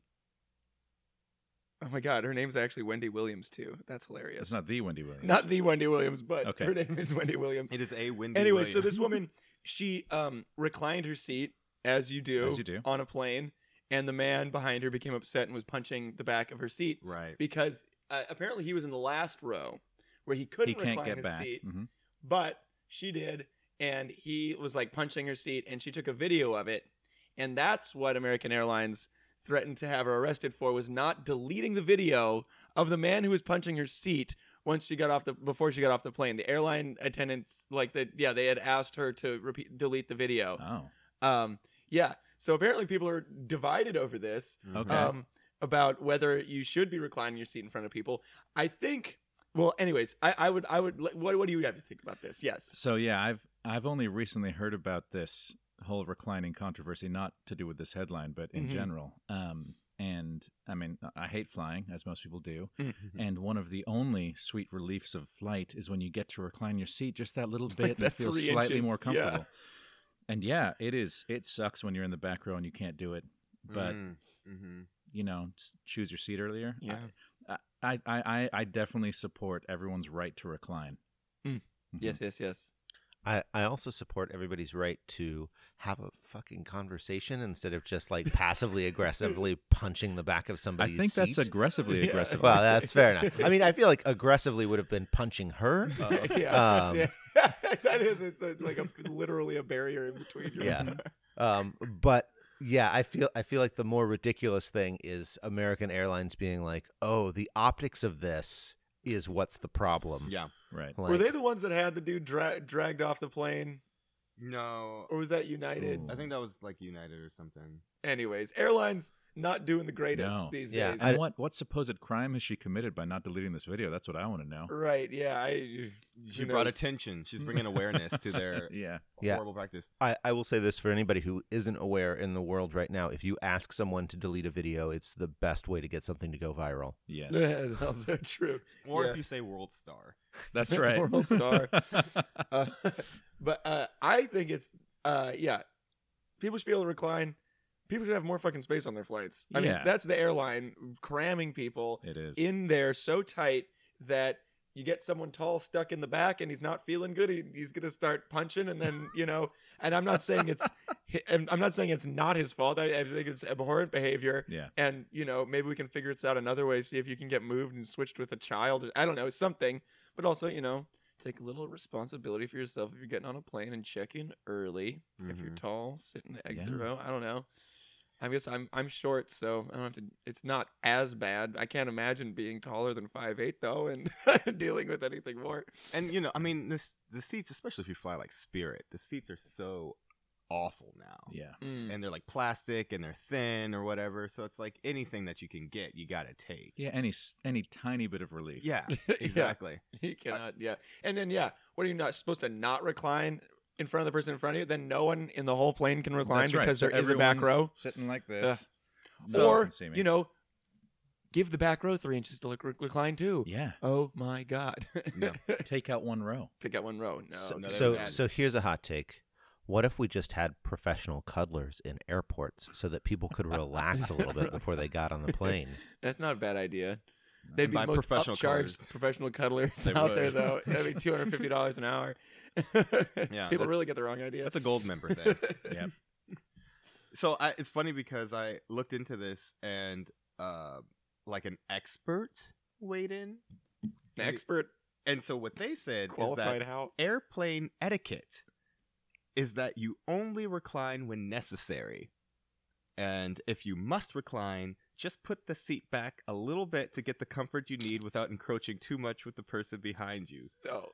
oh my God, her name's actually Wendy Williams, too. That's hilarious. It's not the Wendy Williams. Not the Wendy Williams, but Okay. her name is Wendy Williams. It is a Wendy. Anyway, so Williams. this woman, she um reclined her seat as you do, As you do. on a plane, and the man behind her became upset and was punching the back of her seat right? because uh, apparently he was in the last row where he couldn't he can't recline get his back. seat, Mhm. but she did, and he was like punching her seat, and she took a video of it, and that's what American Airlines threatened to have her arrested for was not deleting the video of the man who was punching her seat once she got off the before she got off the plane. The airline attendants like that yeah, they had asked her to repeat delete the video. Oh. Um yeah. So apparently people are divided over this Okay. um, about whether you should be reclining your seat in front of people. I think. Well, anyways, I, I would, I would. What, what do you have to think about this? Yes. So yeah, I've I've only recently heard about this whole reclining controversy, not to do with this headline, but in Mhm. general. Um, and I mean, I hate flying, as most people do. Mm-hmm. And one of the only sweet reliefs of flight is when you get to recline your seat just that little Like bit and that feel slightly inches, more yeah. comfortable. And yeah, it is. It sucks when you're in the back row and you can't do it. But mm-hmm. you know, choose your seat earlier. Yeah. I, I, I, I, definitely support everyone's right to recline. Mm. Yes. Yes. Yes. I, I also support everybody's right to have a fucking conversation instead of just like passively aggressively punching the back of somebody's. I somebody's think that's aggressively Yeah. aggressive. well, that's fair enough. I mean, I feel like aggressively would have been punching her. yeah. Um, yeah. that is. It's a, like a literally a barrier in between. you. Yeah. Um, but yeah, I feel I feel like the more ridiculous thing is American Airlines being like, "Oh, the optics of this is what's the problem." Yeah. Right. Like, Were they the ones that had the dude dra- dragged off the plane, No. or was that United? Ooh. I think that was like United or something. Anyways, airlines not doing the greatest No. these Yeah, days. And what what supposed crime has she committed by not deleting this video? That's what I want to know. right? Yeah. I. She Who brought attention. She's bringing awareness to their Yeah. Yeah. horrible practice. I, I will say this for anybody who isn't aware in the world right now: if you ask someone to delete a video, it's the best way to get something to go viral. Yes. That's also true. Or Yeah. if you say World Star. That's right. World star. Uh, but uh, I think it's uh, yeah. People should be able to recline. People should have more fucking space on their flights. I mean, Yeah. that's the airline cramming people it is. in there so tight that you get someone tall stuck in the back and he's not feeling good. He, he's gonna start punching, and then you know. And I'm not saying it's. hi- I'm not saying it's not his fault. I, I think it's abhorrent behavior. yeah. and you know maybe we can figure this out another way see if you can get moved and switched with a child i don't know something but also you know take a little responsibility for yourself if you're getting on a plane and check in early if you're Mhm. tall sit in the exit Yeah. row i don't know i guess i'm i'm short so i don't have to it's not as bad i can't imagine being taller than five eight though and dealing with anything more And you know, I mean, this the seats, especially if you fly like Spirit, the seats are so awful now. Yeah. Mm. And they're like plastic and they're thin or whatever. So it's like anything that you can get, you got to take. Yeah. Any any tiny bit of relief. Yeah, Yeah. exactly. You cannot, yeah. And then, yeah, what are you not supposed to not recline in front of the person in front of you? Then no one in the whole plane can recline That's right. because So there is a back everyone's row. sitting like this. No one or, can see me. you know, give the back row three inches to rec- recline too. Yeah. Oh my God. No. Take out one row. Take out one row. No, so no, so, bad. so here's a hot take: what if we just had professional cuddlers in airports so that people could relax a little bit before they got on the plane? That's not a bad idea. They'd be Buy the most professional upcharged cuddlers. professional cuddlers They out there, would. though. That'd be two hundred fifty dollars an hour. Yeah, people really get the wrong idea. That's a gold member thing. Yeah. So I, it's funny because I looked into this and uh, like an expert weighed in, An expert and so what they said is that how? airplane etiquette is that you only recline when necessary, and if you must recline, just put the seat back a little bit to get the comfort you need without encroaching too much with the person behind you. So,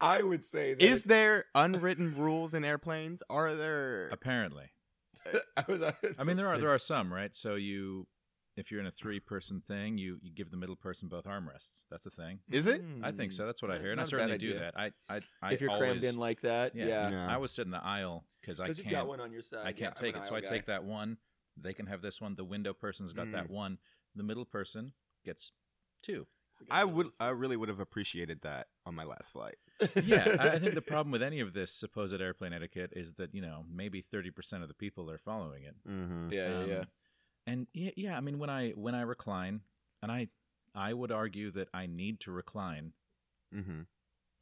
I would say that Is there unwritten rules in airplanes? Are there? Apparently. Uh, I was. I mean, there are there are some, right? So you, if you're in a three person thing, you you give the middle person both armrests. That's a thing. Is it? I think so. That's what I hmm. hear, and I not a bad certainly do idea. that. I I, I if you're always, crammed in like that, yeah, yeah, Yeah. I always sit in the aisle because I because can't. you've got one on your side. I can't Yeah, I'm take an it, so I aisle take that one. They can have this one. The window person's got that hmm. one. The middle person gets two. I would. I really would have appreciated that on my last flight. Yeah, I, I think the problem with any of this supposed airplane etiquette is that you know maybe thirty percent of the people are following it. Mm-hmm. Yeah, yeah, Um, yeah. And yeah, yeah, I mean when I when I recline, and I I would argue that I need to recline, Mm-hmm.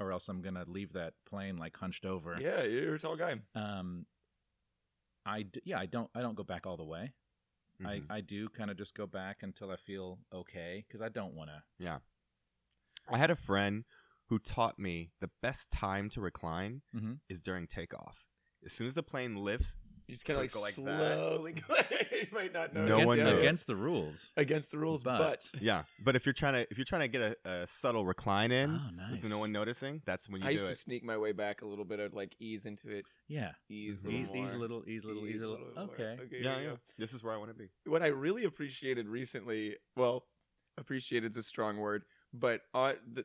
or else I'm gonna leave that plane like hunched over. Yeah, you're a tall guy. Um, I d- yeah I don't I don't go back all the way. Mm-hmm. I I do kind of just go back until I feel okay because I don't want to. Yeah. I had a friend who taught me the best time to recline Mhm. is during takeoff. As soon as the plane lifts, You just kind of like, Go like slowly. go you might not know. No against, one knows. against the rules. against the rules, but, But- yeah. But if you're trying to if you're trying to get a, a subtle recline in Oh, with no one noticing, that's when you I used do to sneak my way back a little bit. I'd like ease into it, Yeah, ease, a Mhm. little ease, ease a little, ease a little, ease a little. bit more. Okay. okay, Yeah, yeah. go. This is where I want to be. What I really appreciated recently, well, appreciated is a strong word, but uh, the,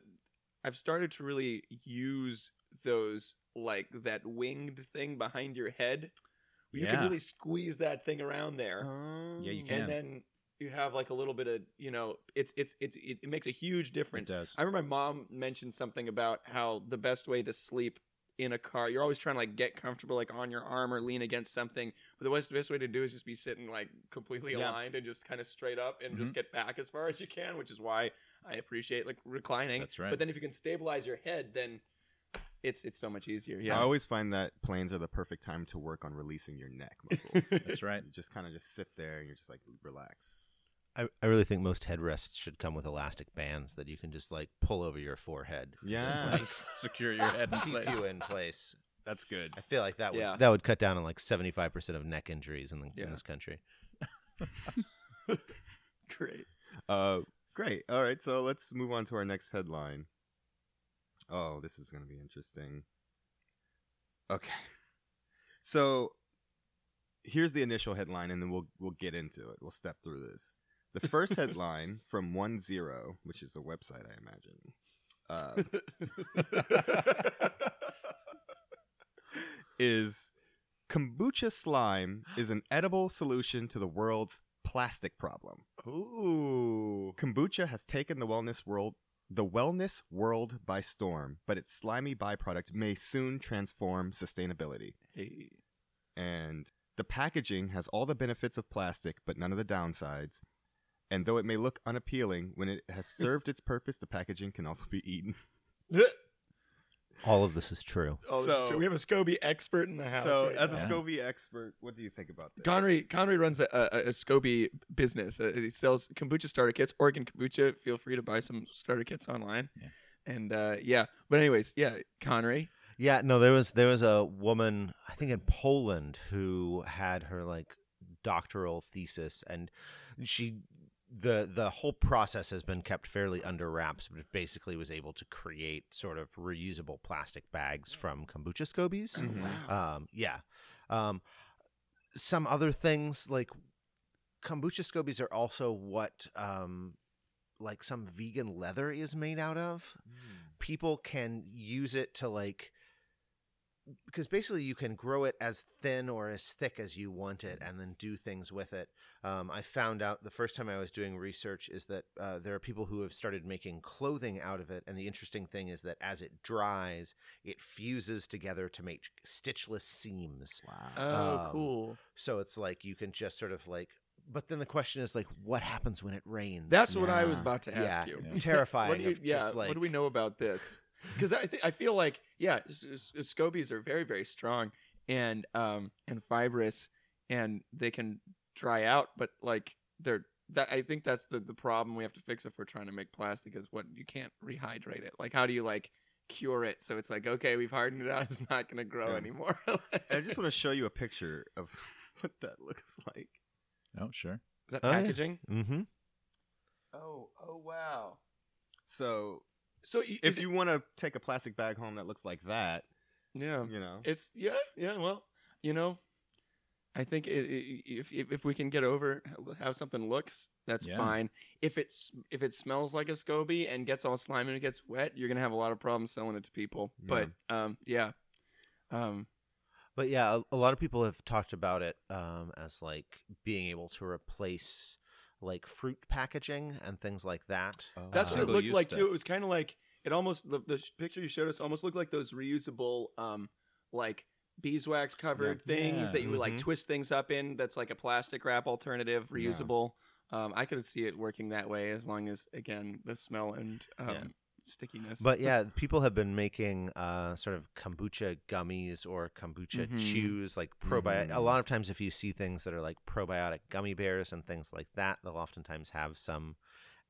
I've started to really use those like that winged thing behind your head. You can really squeeze that thing around there. Yeah, you can. and then you have like a little bit of you know it's it's it's it, it makes a huge difference. It does. i remember my mom mentioned something about how the best way to sleep in a car you're always trying to like get comfortable like on your arm or lean against something but the best, best way to do is just be sitting like completely Yeah. aligned and just kind of straight up and Mm-hmm. just get back as far as you can which is why i appreciate like reclining That's right. but then if you can stabilize your head then it's it's so much easier yeah I always find that planes are the perfect time to work on releasing your neck muscles. That's right. you just kind of just sit there and you're just like relax. I, I really think most headrests should come with elastic bands that you can just like pull over your forehead. Yeah. Just, like, Secure your head in keep place. you in place. That's good. I feel like that would Yeah. that would cut down on like seventy five percent of neck injuries in, the, Yeah. in this country. great Uh, great. All right, so let's move on to our next headline. Oh, this is going to be interesting. Okay, so here's the initial headline, and then we'll we'll get into it. We'll step through this. The first headline from One Zero, which is a website, I imagine, uh, is kombucha slime is an edible solution to the world's plastic problem. ooh Kombucha has taken the wellness world the wellness world by storm, but its slimy byproduct may soon transform sustainability. hey. And the packaging has all the benefits of plastic, but none of the downsides. And though it may look unappealing, when it has served its purpose, the packaging can also be eaten. All of this is true. Oh, So- so we have a SCOBY expert in the house. so, right as a now. Yeah. SCOBY expert, what do you think about this? Connery Connery runs a, a, a SCOBY business. Uh, he sells kombucha starter kits. Oregon kombucha. Feel free to buy some starter kits online. Yeah. And uh, yeah, but anyways, yeah, Connery. Yeah, no, there was there was a woman I think in Poland who had her like doctoral thesis, and she the the whole process has been kept fairly under wraps, but it basically was able to create sort of reusable plastic bags from kombucha scobies. Um, yeah. Um, some other things like kombucha scobies are also what um, like some vegan leather is made out of. People can use it to like because basically you can grow it as thin or as thick as you want it and then do things with it. Um, I found out the first time I was doing research is that uh, there are people who have started making clothing out of it. And the interesting thing is that as it dries, it fuses together to make stitchless seams. Wow. Oh, Um, cool. So it's like you can just sort of like, but then the question is like, what happens when it rains? That's what I was about to ask yeah, you. Yeah. terrifying. What do you, yeah, just like, what do we know about this? Because I th- I feel like yeah, s- s- scobies are very very strong and um and fibrous, and they can dry out, but like they're that I think that's the the problem we have to fix if we're trying to make plastic is what you can't rehydrate it. Like how do you like cure it so it's like okay we've hardened it out it's not gonna grow Yeah. anymore. I just want to show you a picture of what that looks like. Oh, sure. Is that Oh, yeah. packaging? Mm-hmm. Oh oh wow. So So if you want to take a plastic bag home that looks like that, yeah you know, It's yeah, yeah. Well, you know, I think it, it, if, if if we can get over how something looks, that's Yeah. fine. If it's if it smells like a SCOBY and gets all slimy and it gets wet, you're gonna have a lot of problems selling it to people. But um, yeah, um, But yeah, a, a lot of people have talked about it um, as like being able to replace like fruit packaging and things like that. that's Uh, what it looked like stuff. too. It was kind of like it almost the the picture you showed us almost looked like those reusable um like beeswax covered things Yeah. that you would like twist things up in. That's like a plastic wrap alternative, reusable. Um, I could see it working that way as long as again the smell and um, Yeah. Stickiness. But yeah, people have been making uh, sort of kombucha gummies or kombucha Mhm. chews, like probiotic. A Mhm. lot of times, if you see things that are like probiotic gummy bears and things like that, they'll oftentimes have some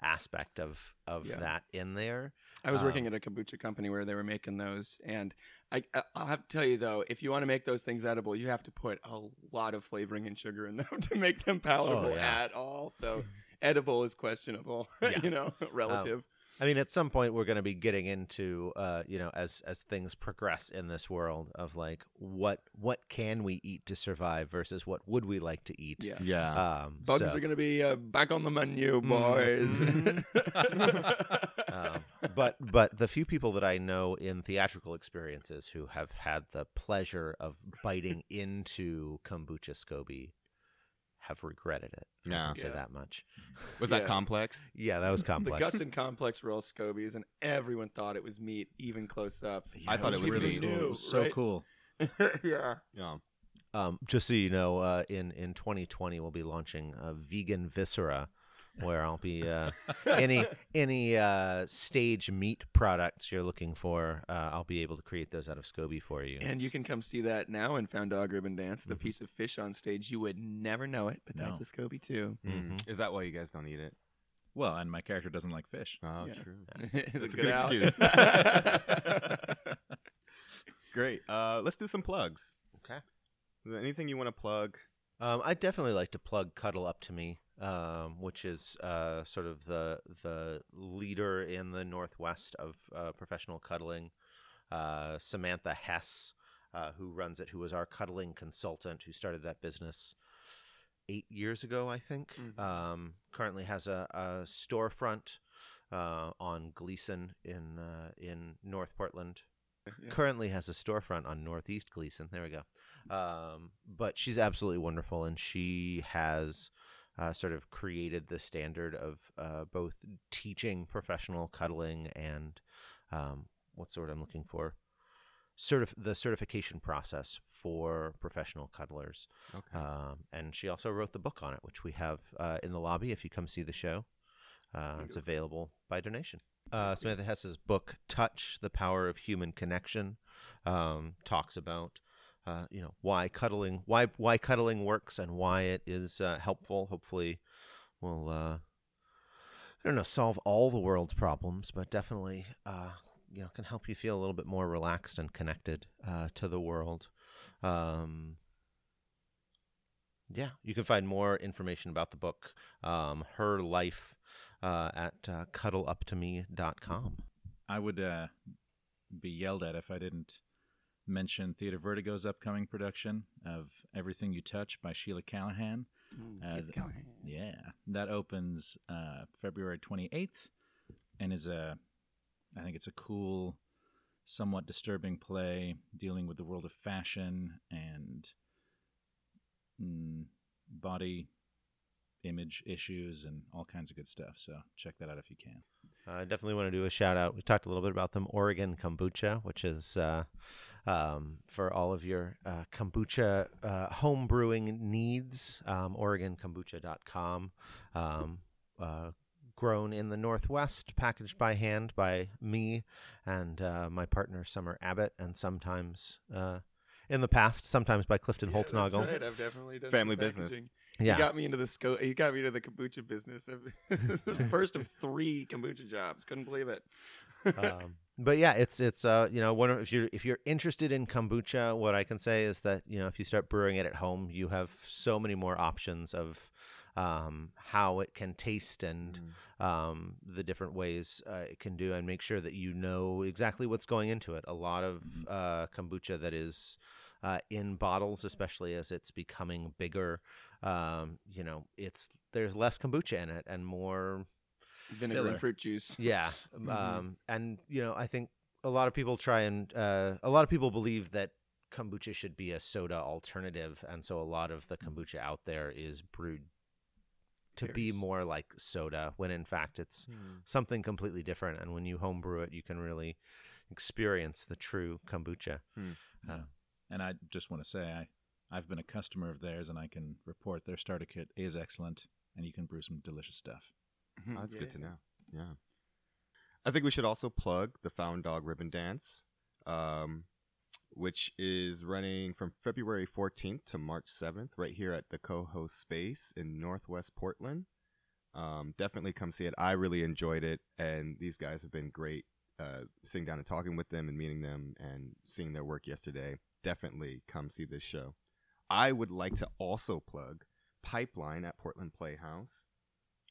aspect of of Yeah. that in there. I was um, working at a kombucha company where they were making those, and I I- I'll have to tell you though, if you want to make those things edible, you have to put a lot of flavoring and sugar in them to make them palatable Oh, yeah. at all. So edible is questionable, Yeah. you know, relative. I mean, at some point, we're going to be getting into, uh, you know, as as things progress in this world of like what what can we eat to survive versus what would we like to eat. yeah. yeah. Um, Bugs so- are going to be uh, back on the menu, Mhm. boys. um, but but the few people that I know in theatrical experiences who have had the pleasure of biting into kombucha SCOBY have regretted it. No. I Yeah. can say Yeah. that much. Was Yeah. that complex? Yeah, that was complex. the complex. Gus and Complex were all scobies, and everyone thought it was meat, even close up. I thought it was really meat. cool. It was so right? cool. yeah. Yeah. Um, just so you know, uh, in in 2020 we'll be launching a vegan viscera, where I'll be uh, any any uh, stage meat products you're looking for. Uh, I'll be able to create those out of SCOBY for you. And you can come see that now in Found Dog Ribbon Dance. The Mhm. piece of fish on stage, you would never know it, but that's No. a Scoby too. Mhm. Mm. Is that why you guys don't eat it? Well, and my character doesn't like fish. Oh, Yeah. true. It's That's a good excuse. Great. Uh, let's do some plugs. Okay. Is there anything you want to plug? Um, I'd definitely like to plug Cuddle Up to Me, um, which is uh, sort of the the leader in the Northwest of uh, professional cuddling. Uh, Samantha Hess, uh, who runs it, who was our cuddling consultant, who started that business eight years ago, I think. Mhm. Um, currently has a, a storefront uh, on Gleason in uh, in North Portland, Yeah. currently has a storefront on Northeast Gleason. There we go. Um, but she's absolutely wonderful, and she has uh, sort of created the standard of uh, both teaching professional cuddling and um, what's the word I'm looking for? Certif- the certification process for professional cuddlers. Okay. Um, and she also wrote the book on it, which we have uh, in the lobby if you come see the show. Uh, it's available by donation. Uh, Samantha Hess's book, Touch, The Power of Human Connection, um, talks about uh, you know why cuddling why why cuddling works and why it is uh, helpful. Hopefully, will uh, I don't know solve all the world's problems, but definitely uh, you know can help you feel a little bit more relaxed and connected uh, to the world. Um, yeah, you can find more information about the book, um, her life, uh, at cuddleuptome.com. I would uh, be yelled at if I didn't mention Theater Vertigo's upcoming production of Everything You Touch by Sheila Callaghan. Uh, th- Yeah, that opens uh, February 28th and is a, I think it's a cool somewhat disturbing play dealing with the world of fashion and mm, body image issues and all kinds of good stuff. So check that out if you can. I definitely want to do a shout out. We talked a little bit about them. Oregon Kombucha, which is uh, um, for all of your uh, kombucha uh, home brewing needs. Um, OregonKombucha.com. Um, uh, grown in the Northwest, packaged by hand by me and uh, my partner Summer Abbott, and sometimes uh, in the past, sometimes by Clifton Yeah, that's right. I've definitely done Family some business. Yeah. You got me into the sco- You got me into the kombucha business. the first of three kombucha jobs. Couldn't believe it. um, but yeah, it's it's uh you know one if you're if you're interested in kombucha, what I can say is that you know if you start brewing it at home, you have so many more options of um, how it can taste and um, the different ways uh, it can do, and make sure that you know exactly what's going into it. A lot of uh, kombucha that is uh, in bottles, especially as it's becoming bigger, um, you know, it's there's less kombucha in it and more Vinegar Filler. and fruit juice. yeah. Mhm. Um, and you know, I think a lot of people try and uh, a lot of people believe that kombucha should be a soda alternative, and so a lot of the kombucha out there is brewed to be more like soda, when in fact it's Hmm. something completely different. And when you homebrew it, you can really experience the true kombucha. Yeah. And I just want to say I I've been a customer of theirs and I can report their starter kit is excellent and you can brew some delicious stuff. Oh, that's good to know. Yeah. I think we should also plug the Found Dog Ribbon Dance, um, which is running from February 14th to March 7th, right here at the Coho Space in Northwest Portland. Um, definitely come see it. I really enjoyed it, and these guys have been great. Uh, sitting down and talking with them and meeting them and seeing their work yesterday. Definitely come see this show. I would like to also plug Pipeline at Portland Playhouse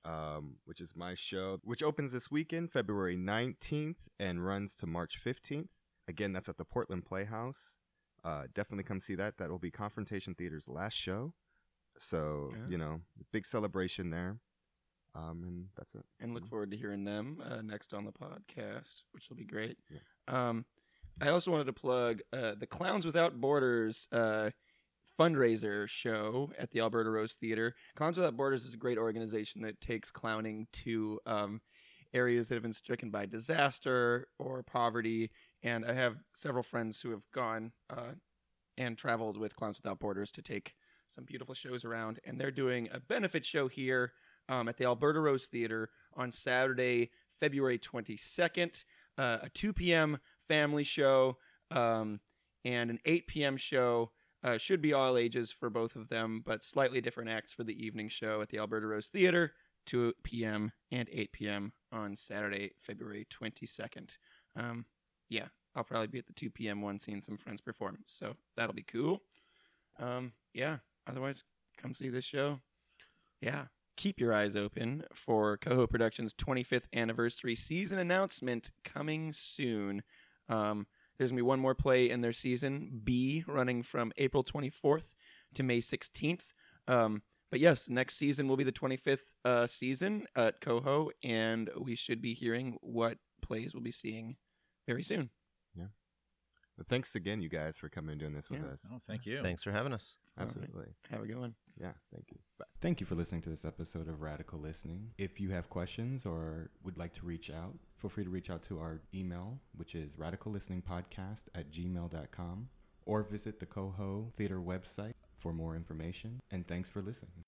um, which is my show, which opens this weekend, February 19th, and runs to March 15th. Again, that's at the Portland Playhouse. Uh, definitely come see that. That will be Confrontation Theater's last show. So, Yeah. you know, big celebration there. Um, and that's it. and look forward to hearing them uh, next on the podcast, which will be great. Yeah. Um, I also wanted to plug uh, the Clowns Without Borders uh, fundraiser show at the Alberta Rose Theater. Clowns Without Borders is a great organization that takes clowning to um, areas that have been stricken by disaster or poverty. And I have several friends who have gone uh, and traveled with Clowns Without Borders to take some beautiful shows around. And they're doing a benefit show here um, at the Alberta Rose Theater on Saturday, February 22nd, uh, a 2 p.m. family show um, and an 8 p.m. show. Uh, should be all ages for both of them, but slightly different acts for the evening show at the Alberta Rose Theater, 2 p.m. and 8 p.m. on Saturday, February 22nd. Um, yeah, I'll probably be at the 2 p.m. one seeing some friends perform, so that'll be cool. Um, yeah, otherwise, come see this show. Yeah, keep your eyes open for Coho Productions' 25th anniversary season announcement coming soon. Um, there's going to be one more play in their season, B, running from April 24th to May 16th. Um, but yes, next season will be the 25th uh, season at Coho, and we should be hearing what plays we'll be seeing very soon. But thanks again, you guys, for coming and doing this with Yeah. us. Oh, thank you. Thanks for having us. All right. Absolutely. Have a good one. Yeah, thank you. Bye. Thank you for listening to this episode of Radical Listening. If you have questions or would like to reach out, feel free to reach out to our email, which is radicallisteningpodcast at gmail.com, or visit the Coho Theater website for more information. And thanks for listening.